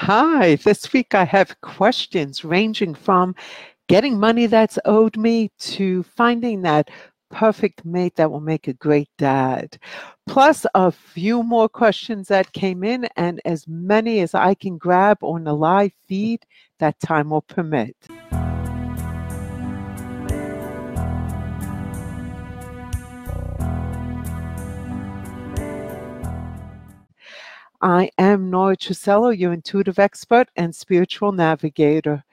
Hi, this week I have questions ranging from getting money that's owed me to finding that perfect mate that will make a great dad. Plus, a few more questions that came in, and as many as I can grab on the live feed that time will permit. I am Nora Truscello, your intuitive expert and spiritual navigator.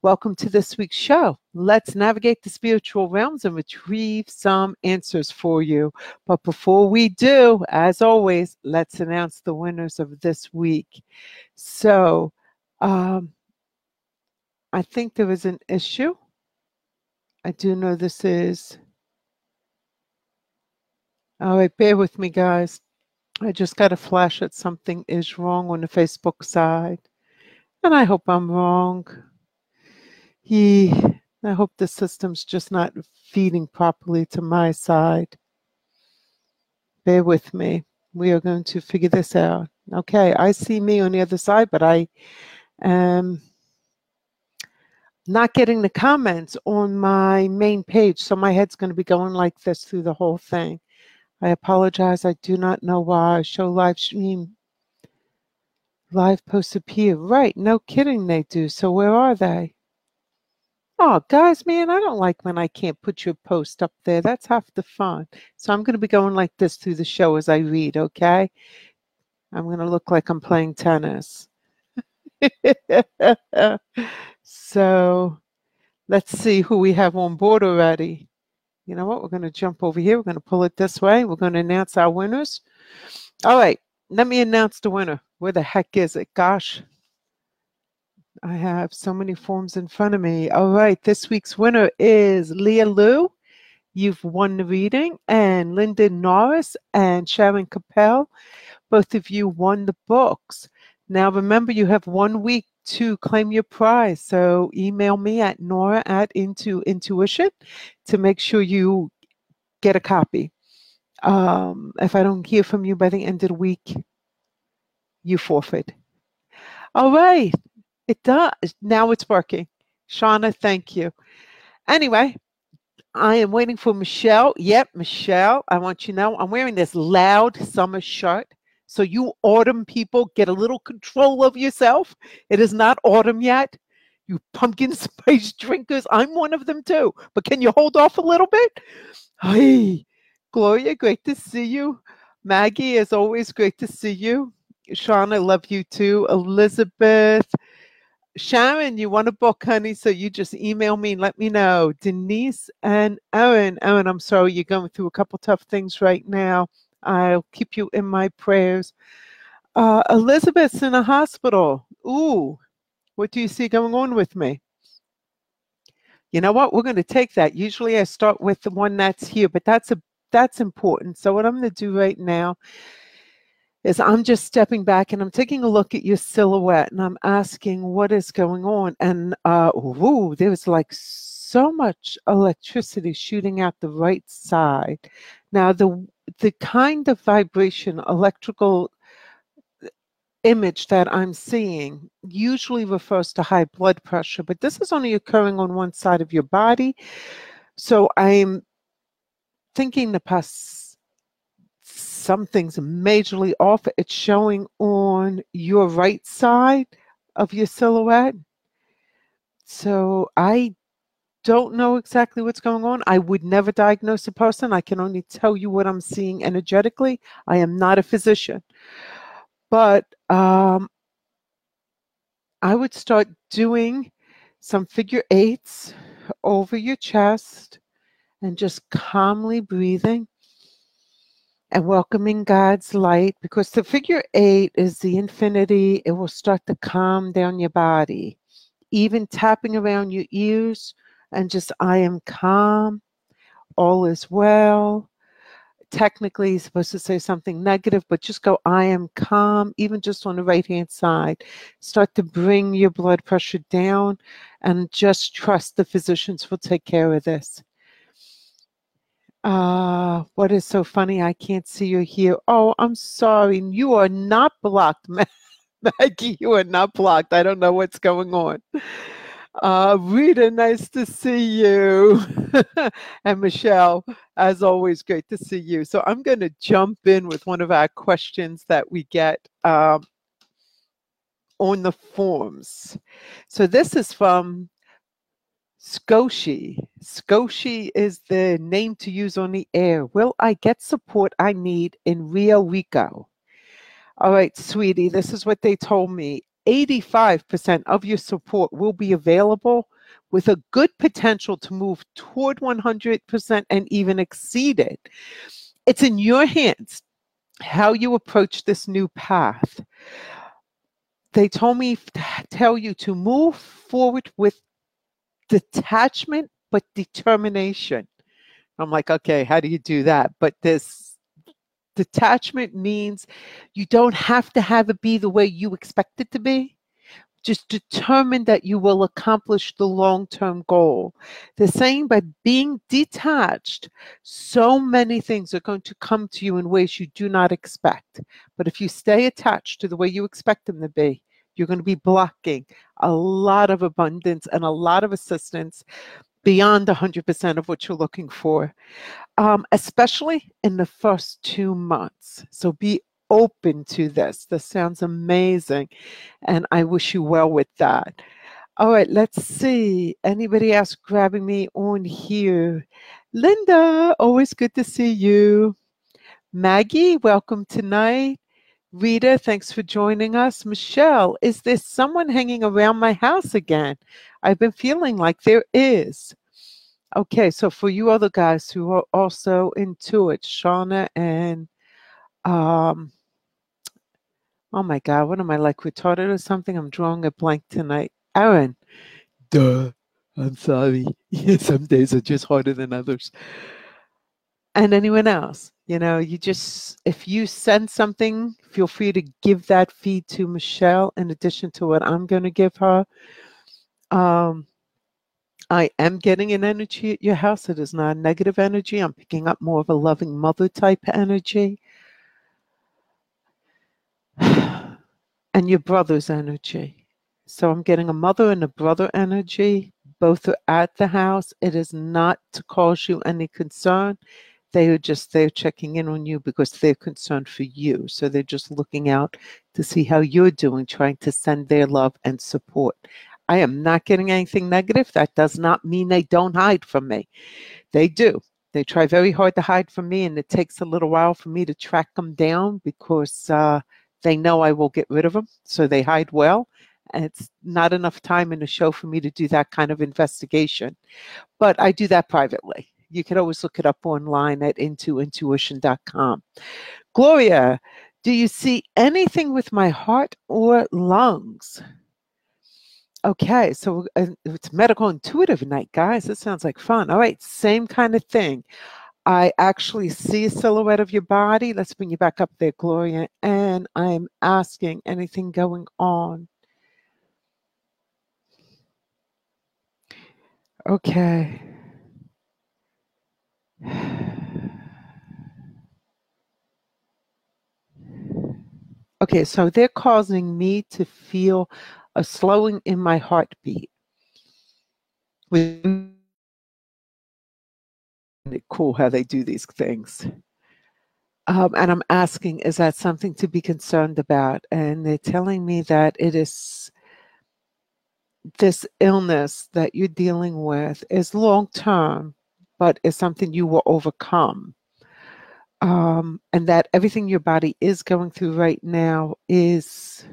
Welcome to this week's show. Let's navigate the spiritual realms and retrieve some answers for you. But before we do, as always, let's announce the winners of this week. So, um, I think there was an issue. I do know this is. All right, bear with me, guys. I just got a flash that something is wrong on the Facebook side. And I hope I'm wrong. He, I hope the system's just not feeding properly to my side. Bear with me. We are going to figure this out. Okay, I see me on the other side, but I am not getting the comments on my main page. So my head's going to be going like this through the whole thing. I apologize. I do not know why. I Show live stream. Live posts appear. Right. No kidding, they do. So where are they? Oh, guys, man, I don't like when I can't put your post up there. That's half the fun. So I'm going to be going like this through the show as I read, okay? I'm going to look like I'm playing tennis. so let's see who we have on board already you know what? We're going to jump over here. We're going to pull it this way. We're going to announce our winners. All right. Let me announce the winner. Where the heck is it? Gosh. I have so many forms in front of me. All right. This week's winner is Leah Lou. You've won the reading. And Linda Norris and Sharon Capel. Both of you won the books. Now remember, you have one week to claim your prize. So email me at nora at into intuition to make sure you get a copy. Um, if I don't hear from you by the end of the week, you forfeit. All right. It does. Now it's working. Shauna, thank you. Anyway, I am waiting for Michelle. Yep, Michelle, I want you to know I'm wearing this loud summer shirt. So, you autumn people, get a little control of yourself. It is not autumn yet. You pumpkin spice drinkers, I'm one of them too. But can you hold off a little bit? Hey, Gloria, great to see you. Maggie, as always, great to see you. Sean, I love you too. Elizabeth, Sharon, you want a book, honey? So you just email me and let me know. Denise and Erin. Erin, I'm sorry you're going through a couple tough things right now. I'll keep you in my prayers. Uh, Elizabeth's in a hospital. Ooh, what do you see going on with me? You know what? We're going to take that. Usually I start with the one that's here, but that's a that's important. So what I'm going to do right now is I'm just stepping back and I'm taking a look at your silhouette and I'm asking what is going on. And uh, ooh, there's like so much electricity shooting out the right side. Now the the kind of vibration, electrical uh, image that I'm seeing usually refers to high blood pressure, but this is only occurring on one side of your body. So I'm thinking the past something's majorly off. It's showing on your right side of your silhouette. So I don't know exactly what's going on. I would never diagnose a person. I can only tell you what I'm seeing energetically. I am not a physician. But um, I would start doing some figure eights over your chest and just calmly breathing and welcoming God's light because the figure eight is the infinity. It will start to calm down your body. Even tapping around your ears and just I am calm, all is well. Technically, you're supposed to say something negative, but just go, I am calm, even just on the right hand side. Start to bring your blood pressure down and just trust the physicians will take care of this. Uh, what is so funny? I can't see you here. Oh, I'm sorry. You are not blocked, Maggie, you are not blocked. I don't know what's going on. Uh, Rita, nice to see you. and Michelle, as always, great to see you. So I'm going to jump in with one of our questions that we get um, on the forms. So this is from Scoshi. Scoshi is the name to use on the air. Will I get support I need in Rio Rico? All right, sweetie, this is what they told me. 85% of your support will be available with a good potential to move toward 100% and even exceed it. It's in your hands how you approach this new path. They told me tell you to move forward with detachment but determination. I'm like, okay, how do you do that? But this detachment means you don't have to have it be the way you expect it to be. Just determine that you will accomplish the long term goal. They're saying by being detached, so many things are going to come to you in ways you do not expect. But if you stay attached to the way you expect them to be, you're going to be blocking a lot of abundance and a lot of assistance beyond 100% of what you're looking for, um, especially in the first two months. So be open to this. This sounds amazing. And I wish you well with that. All right, let's see. Anybody else grabbing me on here? Linda, always good to see you. Maggie, welcome tonight. Rita, thanks for joining us. Michelle, is there someone hanging around my house again? I've been feeling like there is. Okay, so for you other guys who are also into it, Shauna and um oh my god, what am I like retarded or something? I'm drawing a blank tonight. Aaron. Duh. I'm sorry. Some days are just harder than others. And anyone else? You know, you just, if you send something, feel free to give that feed to Michelle in addition to what I'm going to give her. Um, I am getting an energy at your house. It is not a negative energy. I'm picking up more of a loving mother type energy. and your brother's energy. So I'm getting a mother and a brother energy. Both are at the house. It is not to cause you any concern they are just they're checking in on you because they're concerned for you so they're just looking out to see how you're doing trying to send their love and support i am not getting anything negative. That does not mean they don't hide from me. They do. They try very hard to hide from me and it takes a little while for me to track them down because uh, they know i will get rid of them so they hide well. And it's not enough time in the show for me to do that kind of investigation. But i do that privately. You can always look it up online at intointuition.com. Gloria, do you see anything with my heart or lungs? Okay, so uh, it's medical intuitive night, guys. This sounds like fun. All right, same kind of thing. I actually see a silhouette of your body. Let's bring you back up there, Gloria. And I'm asking anything going on. Okay. Okay, so they're causing me to feel a slowing in my heartbeat. Cool how they do these things. Um, and I'm asking, is that something to be concerned about? And they're telling me that it is this illness that you're dealing with is long term but is something you will overcome. Um, and that everything your body is going through right now is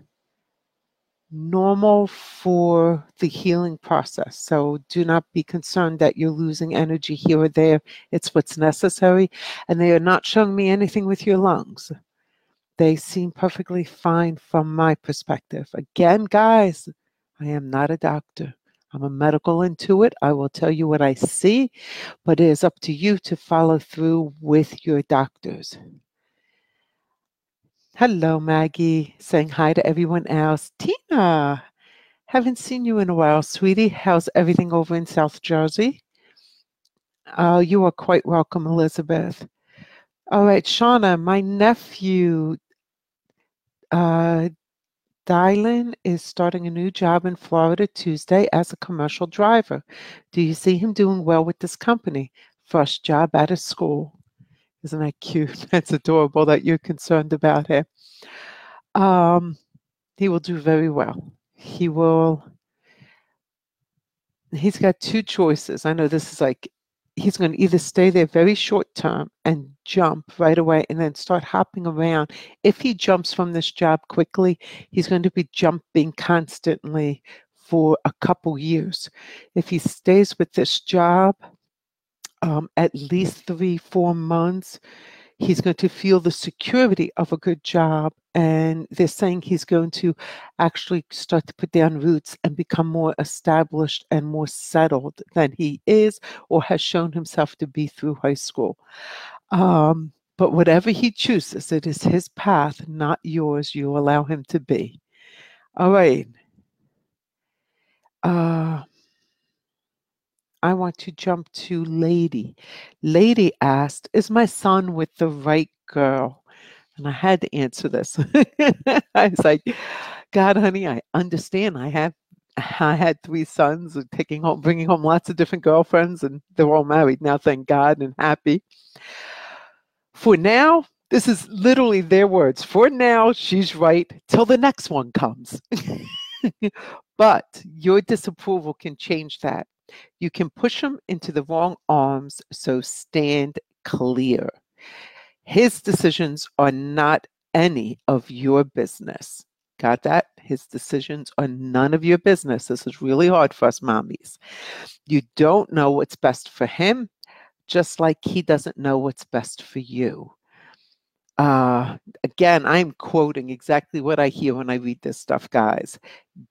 normal for the healing process. So do not be concerned that you're losing energy here or there. It's what's necessary. And they are not showing me anything with your lungs. They seem perfectly fine from my perspective. Again, guys, I am not a doctor. I'm a medical intuit. I will tell you what I see, but it is up to you to follow through with your doctors. Hello, Maggie. Saying hi to everyone else. Tina, haven't seen you in a while, sweetie. How's everything over in South Jersey? Uh, you are quite welcome, Elizabeth. All right, Shauna, my nephew uh, Dylan is starting a new job in Florida Tuesday as a commercial driver. Do you see him doing well with this company? First job out of school. Isn't that cute? That's adorable that you're concerned about him. Um, he will do very well. He will. He's got two choices. I know this is like he's going to either stay there very short term and jump right away and then start hopping around. If he jumps from this job quickly, he's going to be jumping constantly for a couple years. If he stays with this job um, at least three, four months, he's going to feel the security of a good job and they're saying he's going to actually start to put down roots and become more established and more settled than he is or has shown himself to be through high school. Um, but whatever he chooses it is his path not yours. You allow him to be. All right. Uh, I want to jump to Lady. Lady asked, Is my son with the right girl? And I had to answer this. I was like, God, honey, I understand. I have I had three sons and taking home, bringing home lots of different girlfriends, and they're all married now, thank God, and happy. For now, this is literally their words. For now, she's right till the next one comes. but your disapproval can change that. You can push him into the wrong arms, so stand clear. His decisions are not any of your business. Got that? His decisions are none of your business. This is really hard for us mommies. You don't know what's best for him, just like he doesn't know what's best for you. Uh, again, I'm quoting exactly what I hear when I read this stuff, guys.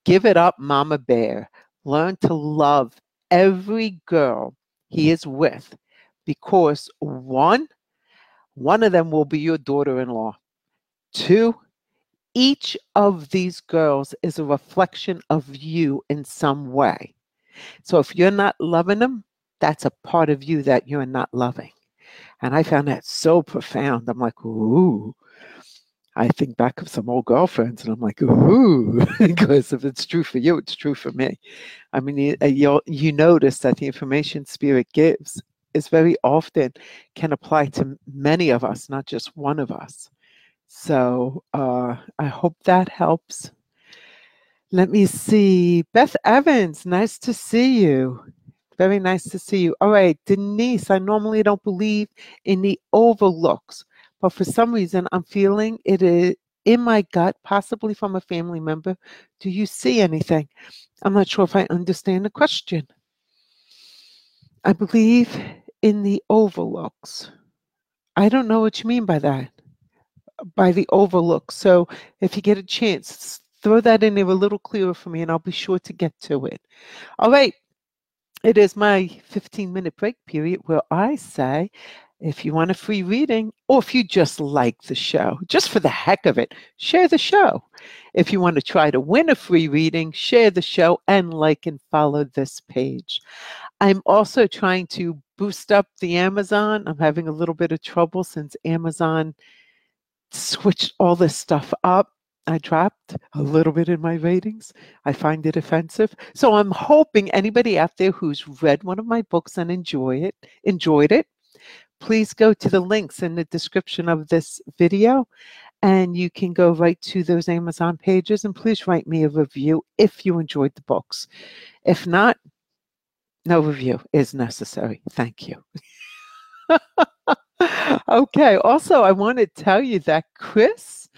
Give it up, Mama Bear. Learn to love every girl he is with because one, one of them will be your daughter in law. Two, each of these girls is a reflection of you in some way. So if you're not loving them, that's a part of you that you're not loving. And I found that so profound. I'm like, ooh. I think back of some old girlfriends and I'm like, ooh, because if it's true for you, it's true for me. I mean, you, uh, you notice that the information spirit gives is very often can apply to many of us, not just one of us. So uh, I hope that helps. Let me see. Beth Evans, nice to see you. Very nice to see you. All right, Denise, I normally don't believe in the overlooks, but for some reason I'm feeling it is in my gut, possibly from a family member. Do you see anything? I'm not sure if I understand the question. I believe in the overlooks. I don't know what you mean by that, by the overlooks. So if you get a chance, throw that in there a little clearer for me and I'll be sure to get to it. All right. It is my 15 minute break period where I say, if you want a free reading, or if you just like the show, just for the heck of it, share the show. If you want to try to win a free reading, share the show and like and follow this page. I'm also trying to boost up the Amazon. I'm having a little bit of trouble since Amazon switched all this stuff up. I dropped a little bit in my ratings. I find it offensive. So I'm hoping anybody out there who's read one of my books and enjoy it, enjoyed it, please go to the links in the description of this video and you can go right to those Amazon pages and please write me a review if you enjoyed the books. If not, no review is necessary. Thank you. okay, also, I want to tell you that Chris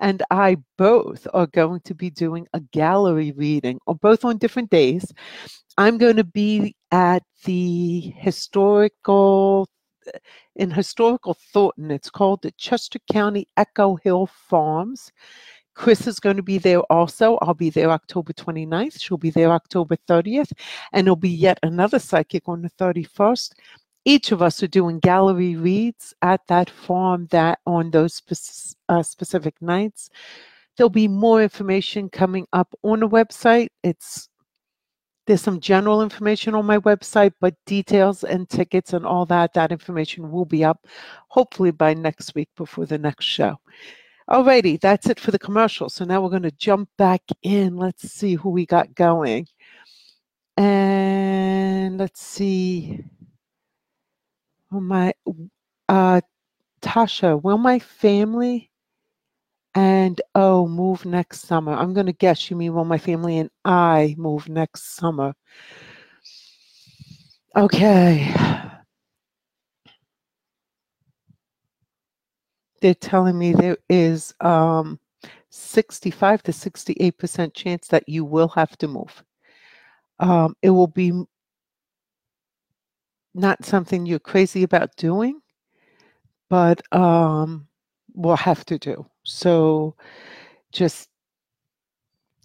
and I both are going to be doing a gallery reading, or both on different days. I'm going to be at the historical in historical Thornton. It's called the Chester County Echo Hill Farms. Chris is going to be there also. I'll be there October 29th. She'll be there October 30th. And there'll be yet another psychic on the 31st. Each of us are doing gallery reads at that farm that on those spe- uh, specific nights. There'll be more information coming up on the website. It's there's some general information on my website, but details and tickets and all that, that information will be up hopefully by next week before the next show. Alrighty, that's it for the commercial. So now we're going to jump back in. Let's see who we got going. And let's see. Oh my, uh, Tasha, will my family and oh move next summer? I'm going to guess you mean will my family and I move next summer? Okay. They're telling me there is um 65 to 68% chance that you will have to move. Um, it will be not something you're crazy about doing, but um, we'll have to do. So just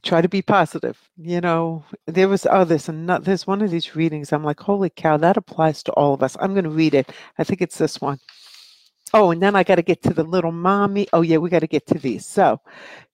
try to be positive. You know, there was oh, others, and not, there's one of these readings. I'm like, holy cow, that applies to all of us. I'm going to read it. I think it's this one. Oh, and then I got to get to the little mommy. Oh, yeah, we got to get to these. So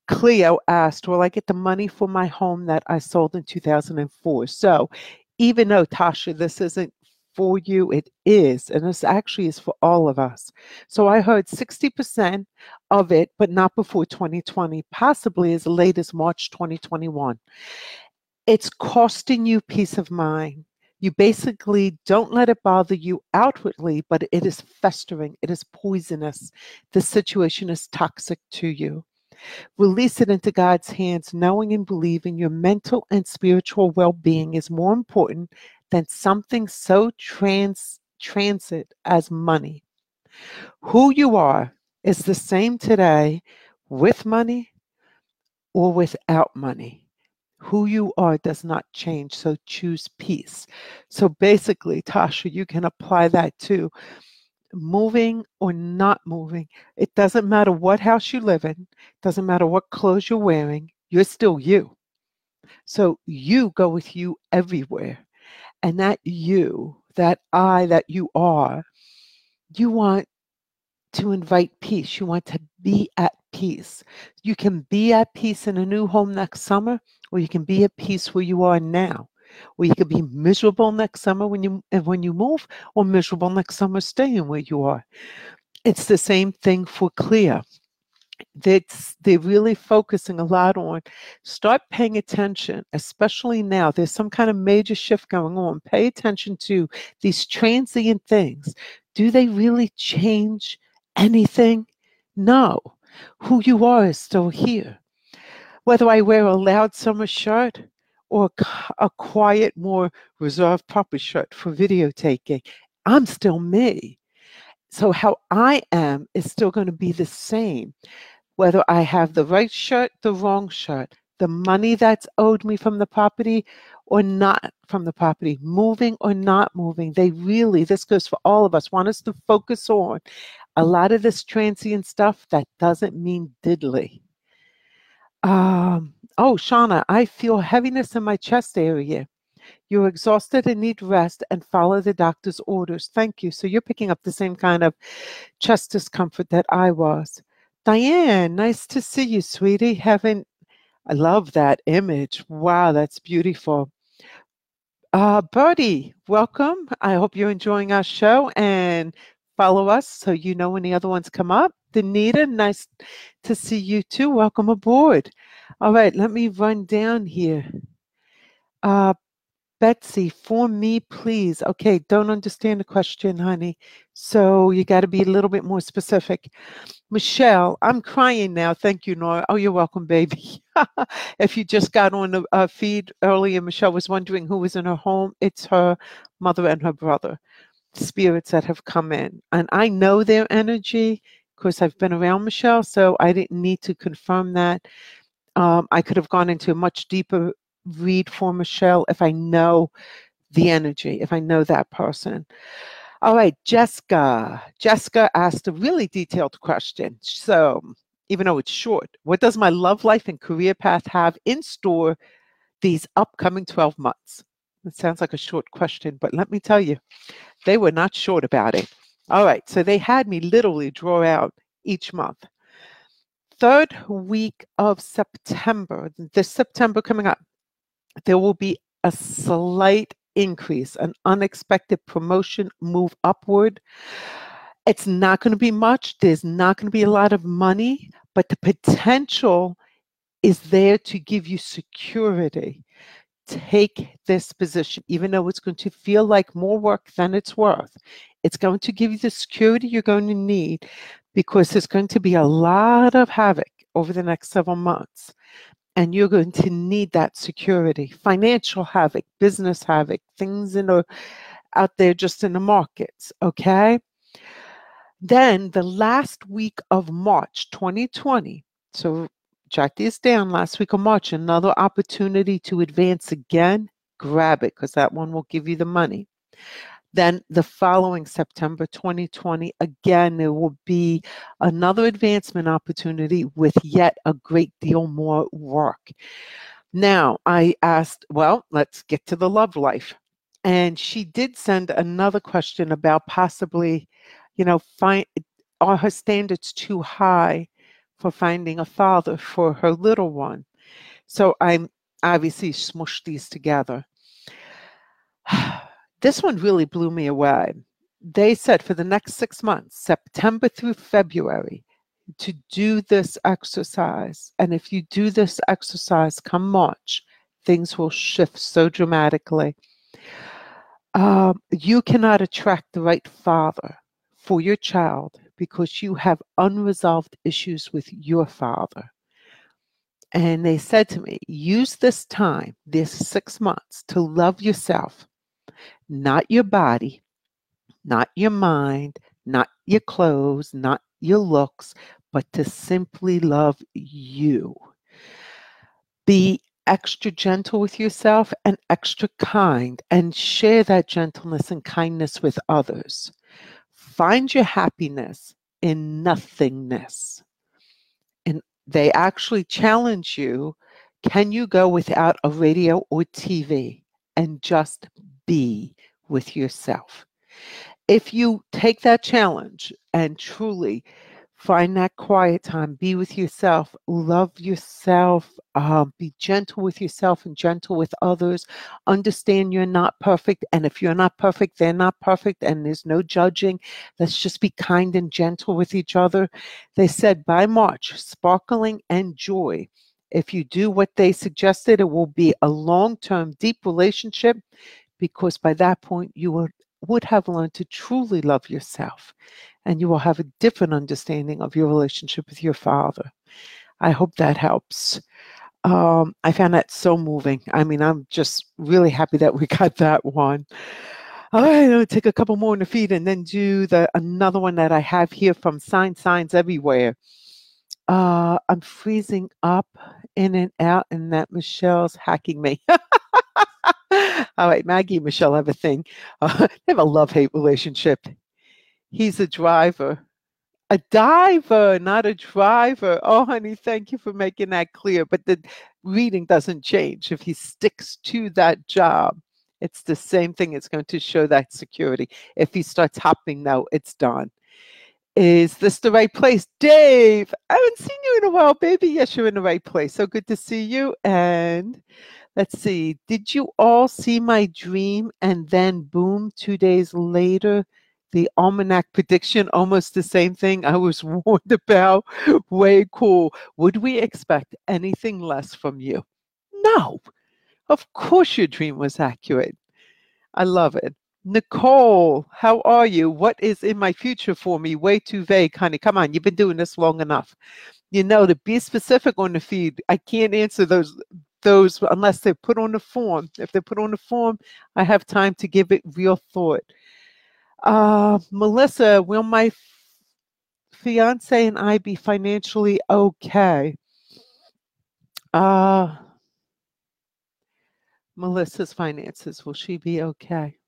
Cleo asked, Will I get the money for my home that I sold in 2004? So even though, Tasha, this isn't for you, it is. And this actually is for all of us. So I heard 60% of it, but not before 2020, possibly as late as March 2021. It's costing you peace of mind. You basically don't let it bother you outwardly, but it is festering, it is poisonous. The situation is toxic to you. Release it into God's hands, knowing and believing your mental and spiritual well being is more important than something so trans, transit as money. Who you are is the same today with money or without money. Who you are does not change, so choose peace. So basically, Tasha, you can apply that to moving or not moving. It doesn't matter what house you live in, doesn't matter what clothes you're wearing, you're still you. So you go with you everywhere. And that you, that I that you are, you want to invite peace. You want to be at peace. You can be at peace in a new home next summer, or you can be at peace where you are now or you could be miserable next summer when you eh, when you move, or miserable next summer staying where you are. It's the same thing for clear. That's they're really focusing a lot on start paying attention, especially now. There's some kind of major shift going on. Pay attention to these transient things. Do they really change anything? No. Who you are is still here. Whether I wear a loud summer shirt or a quiet, more reserved proper shirt for video taking. I'm still me. So, how I am is still going to be the same, whether I have the right shirt, the wrong shirt, the money that's owed me from the property or not from the property, moving or not moving. They really, this goes for all of us, want us to focus on a lot of this transient stuff that doesn't mean diddly. Um, oh, Shauna, I feel heaviness in my chest area. You're exhausted and need rest and follow the doctor's orders. Thank you. So you're picking up the same kind of chest discomfort that I was. Diane, nice to see you, sweetie. Haven't I love that image. Wow, that's beautiful. Uh, Birdie, welcome. I hope you're enjoying our show and follow us so you know when the other ones come up. Danita, nice to see you too. Welcome aboard. All right, let me run down here. Uh, Betsy, for me, please. Okay, don't understand the question, honey. So you got to be a little bit more specific. Michelle, I'm crying now. Thank you, Nora. Oh, you're welcome, baby. if you just got on the uh, feed earlier, Michelle was wondering who was in her home. It's her mother and her brother, spirits that have come in. And I know their energy course, I've been around Michelle, so I didn't need to confirm that. Um, I could have gone into a much deeper read for Michelle if I know the energy, if I know that person. All right, Jessica. Jessica asked a really detailed question. So, even though it's short, what does my love life and career path have in store these upcoming 12 months? It sounds like a short question, but let me tell you, they were not short about it. All right, so they had me literally draw out each month. Third week of September, this September coming up, there will be a slight increase, an unexpected promotion move upward. It's not going to be much, there's not going to be a lot of money, but the potential is there to give you security. Take this position, even though it's going to feel like more work than it's worth. It's going to give you the security you're going to need because there's going to be a lot of havoc over the next several months. And you're going to need that security, financial havoc, business havoc, things in a, out there just in the markets. Okay. Then the last week of March 2020. So jot this down last week of March, another opportunity to advance again. Grab it because that one will give you the money. Then the following September 2020, again, there will be another advancement opportunity with yet a great deal more work. Now, I asked, well, let's get to the love life. And she did send another question about possibly, you know, find are her standards too high for finding a father for her little one? So I'm obviously smushed these together. This one really blew me away. They said for the next six months, September through February, to do this exercise. And if you do this exercise come March, things will shift so dramatically. Um, you cannot attract the right father for your child because you have unresolved issues with your father. And they said to me, use this time, this six months, to love yourself not your body, not your mind, not your clothes, not your looks, but to simply love you. Be extra gentle with yourself and extra kind, and share that gentleness and kindness with others. Find your happiness in nothingness. And they actually challenge you can you go without a radio or TV and just be with yourself. If you take that challenge and truly find that quiet time, be with yourself, love yourself, uh, be gentle with yourself and gentle with others. Understand you're not perfect. And if you're not perfect, they're not perfect. And there's no judging. Let's just be kind and gentle with each other. They said by March, sparkling and joy. If you do what they suggested, it will be a long term, deep relationship because by that point you would, would have learned to truly love yourself and you will have a different understanding of your relationship with your father. I hope that helps. Um, I found that so moving. I mean, I'm just really happy that we got that one. All right, gonna take a couple more in the feed and then do the another one that I have here from Sign Signs Everywhere. Uh, I'm freezing up in and out, and that Michelle's hacking me. All right, Maggie and Michelle have a thing. Uh, they have a love hate relationship. He's a driver, a diver, not a driver. Oh, honey, thank you for making that clear. But the reading doesn't change. If he sticks to that job, it's the same thing. It's going to show that security. If he starts hopping, now it's done. Is this the right place? Dave, I haven't seen you in a while, baby. Yes, you're in the right place. So good to see you. And Let's see. Did you all see my dream? And then, boom, two days later, the almanac prediction, almost the same thing I was warned about. Way cool. Would we expect anything less from you? No. Of course, your dream was accurate. I love it. Nicole, how are you? What is in my future for me? Way too vague, honey. Come on, you've been doing this long enough. You know, to be specific on the feed, I can't answer those those unless they're put on the form. If they're put on the form, I have time to give it real thought. Uh, Melissa, will my fiance and I be financially okay? Uh, Melissa's finances, will she be okay?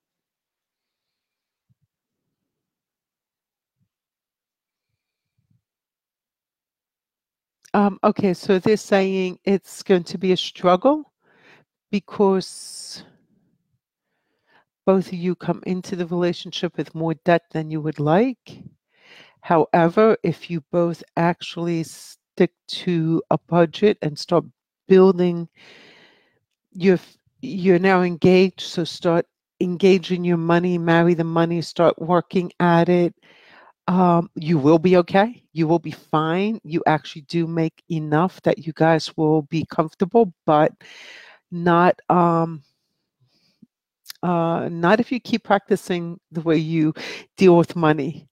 Um, okay, so they're saying it's going to be a struggle because both of you come into the relationship with more debt than you would like. However, if you both actually stick to a budget and start building you're you're now engaged so start engaging your money marry the money start working at it um, you will be okay You will be fine. You actually do make enough that you guys will be comfortable, but not um uh not if you keep practicing the way you deal with money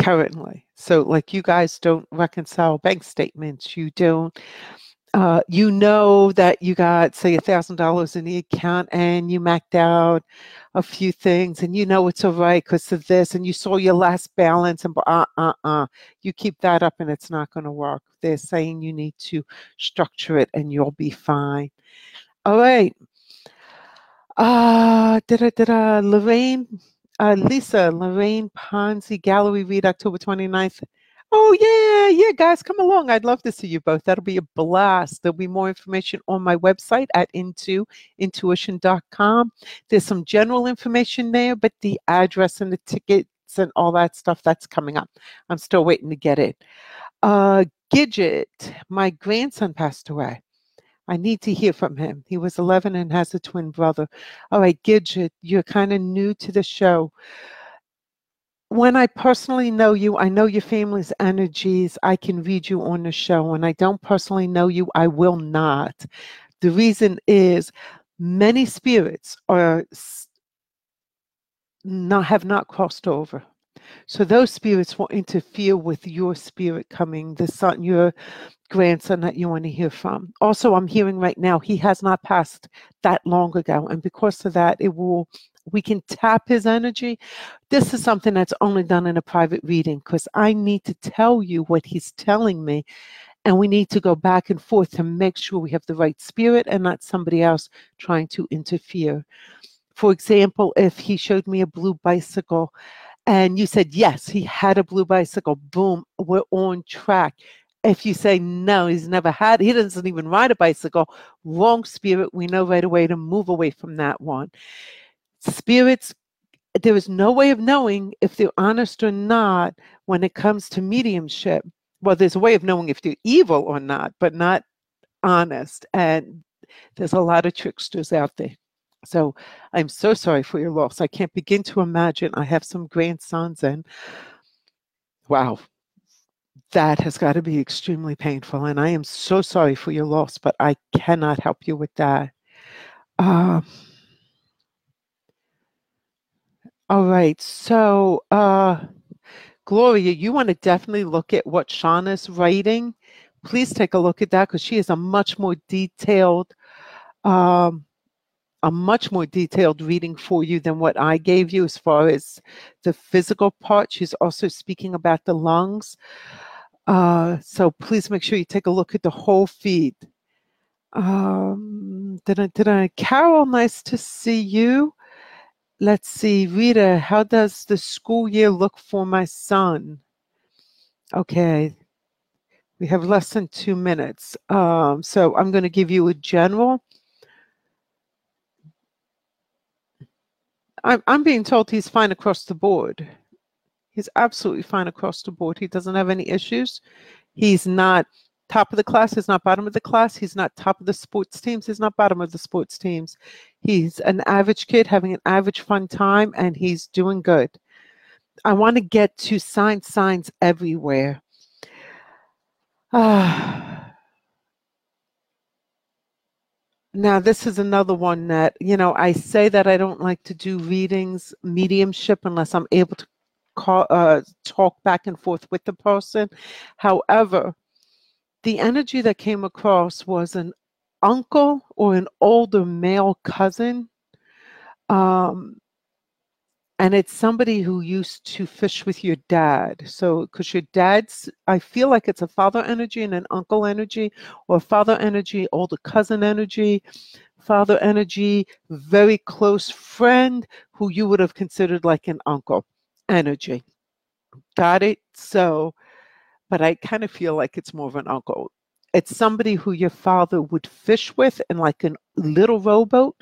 currently. So like you guys don't reconcile bank statements. You don't uh, you know that you got say a thousand dollars in the account and you macked out a few things and you know it's all right because of this and you saw your last balance and uh uh uh. You keep that up and it's not going to work. They're saying you need to structure it and you'll be fine. All right uh Lorraine uh Lisa Lorraine Ponzi Gallery read October 29th Oh, yeah, yeah, guys, come along. I'd love to see you both. That'll be a blast. There'll be more information on my website at into intuition.com. There's some general information there, but the address and the tickets and all that stuff that's coming up. I'm still waiting to get it. Uh, Gidget, my grandson passed away. I need to hear from him. He was 11 and has a twin brother. All right, Gidget, you're kind of new to the show when I personally know you, I know your family's energies. I can read you on the show. When I don't personally know you, I will not. The reason is many spirits are not have not crossed over. So those spirits will interfere with your spirit coming, the son, your grandson that you want to hear from. Also, I'm hearing right now he has not passed that long ago, and because of that, it will we can tap his energy. This is something that's only done in a private reading because I need to tell you what he's telling me. And we need to go back and forth to make sure we have the right spirit and not somebody else trying to interfere. For example, if he showed me a blue bicycle and you said, yes, he had a blue bicycle, boom, we're on track. If you say, no, he's never had, he doesn't even ride a bicycle, wrong spirit, we know right away to move away from that one spirits there is no way of knowing if they're honest or not when it comes to mediumship. Well there's a way of knowing if they're evil or not but not honest and there's a lot of tricksters out there. So i'm so sorry for your loss. I can't begin to imagine. I have some grandsons and wow that has got to be extremely painful and i am so sorry for your loss but i cannot help you with that. Um, all right. So, uh, Gloria, you want to definitely look at what Shauna's writing. Please take a look at that because she is a much more detailed, um, a much more detailed reading for you than what I gave you as far as the physical part. She's also speaking about the lungs. Uh, so please make sure you take a look at the whole feed. Um, did I, did I, Carol, nice to see you. Let's see, Rita, how does the school year look for my son? Okay, we have less than two minutes. Um, so I'm going to give you a general. I'm, I'm being told he's fine across the board. He's absolutely fine across the board. He doesn't have any issues. He's not top of the class. He's not bottom of the class. He's not top of the sports teams. He's not bottom of the sports teams. He's an average kid having an average fun time and he's doing good. I want to get to sign signs everywhere. Uh, now, this is another one that, you know, I say that I don't like to do readings, mediumship, unless I'm able to call, uh, talk back and forth with the person. However, the energy that came across was an uncle or an older male cousin. Um, and it's somebody who used to fish with your dad. So, because your dad's, I feel like it's a father energy and an uncle energy, or father energy, older cousin energy, father energy, very close friend who you would have considered like an uncle energy. Got it? So, but I kind of feel like it's more of an uncle. It's somebody who your father would fish with in like a little rowboat,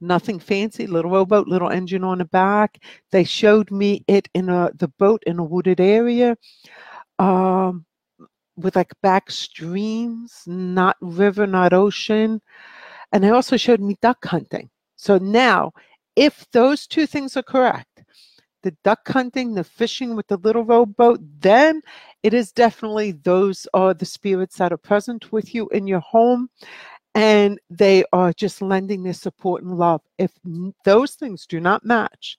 nothing fancy, little rowboat, little engine on the back. They showed me it in a the boat in a wooded area. Um, with like back streams, not river, not ocean. And they also showed me duck hunting. So now, if those two things are correct, the duck hunting, the fishing with the little rowboat, then it is definitely those are the spirits that are present with you in your home and they are just lending their support and love. If those things do not match,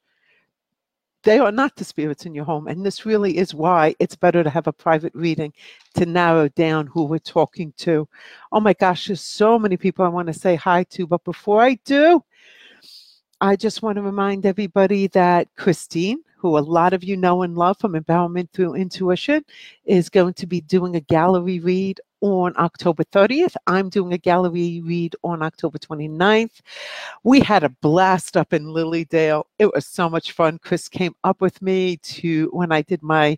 they are not the spirits in your home. And this really is why it's better to have a private reading to narrow down who we're talking to. Oh my gosh, there's so many people I want to say hi to. But before I do, I just want to remind everybody that Christine, who a lot of you know and love from Empowerment Through Intuition, is going to be doing a gallery read on October 30th. I'm doing a gallery read on October 29th. We had a blast up in Lilydale. It was so much fun. Chris came up with me to when I did my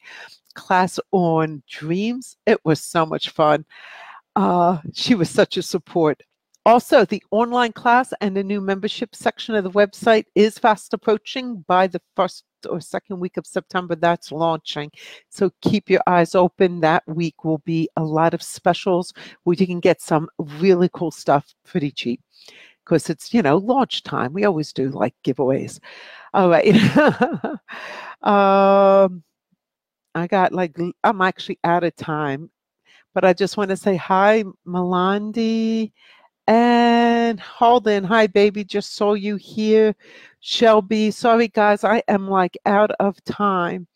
class on dreams. It was so much fun. Uh, she was such a support. Also, the online class and the new membership section of the website is fast approaching by the first or second week of September. That's launching. So keep your eyes open. That week will be a lot of specials where you can get some really cool stuff pretty cheap because it's, you know, launch time. We always do like giveaways. All right. um, I got like, I'm actually out of time, but I just want to say hi, Melandi and Holden, hi baby, just saw you here. Shelby, sorry guys, I am like out of time.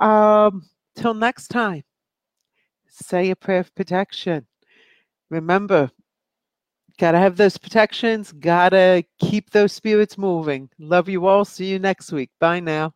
Um, till next time, say a prayer of protection. Remember, gotta have those protections, gotta keep those spirits moving. Love you all. See you next week. Bye now.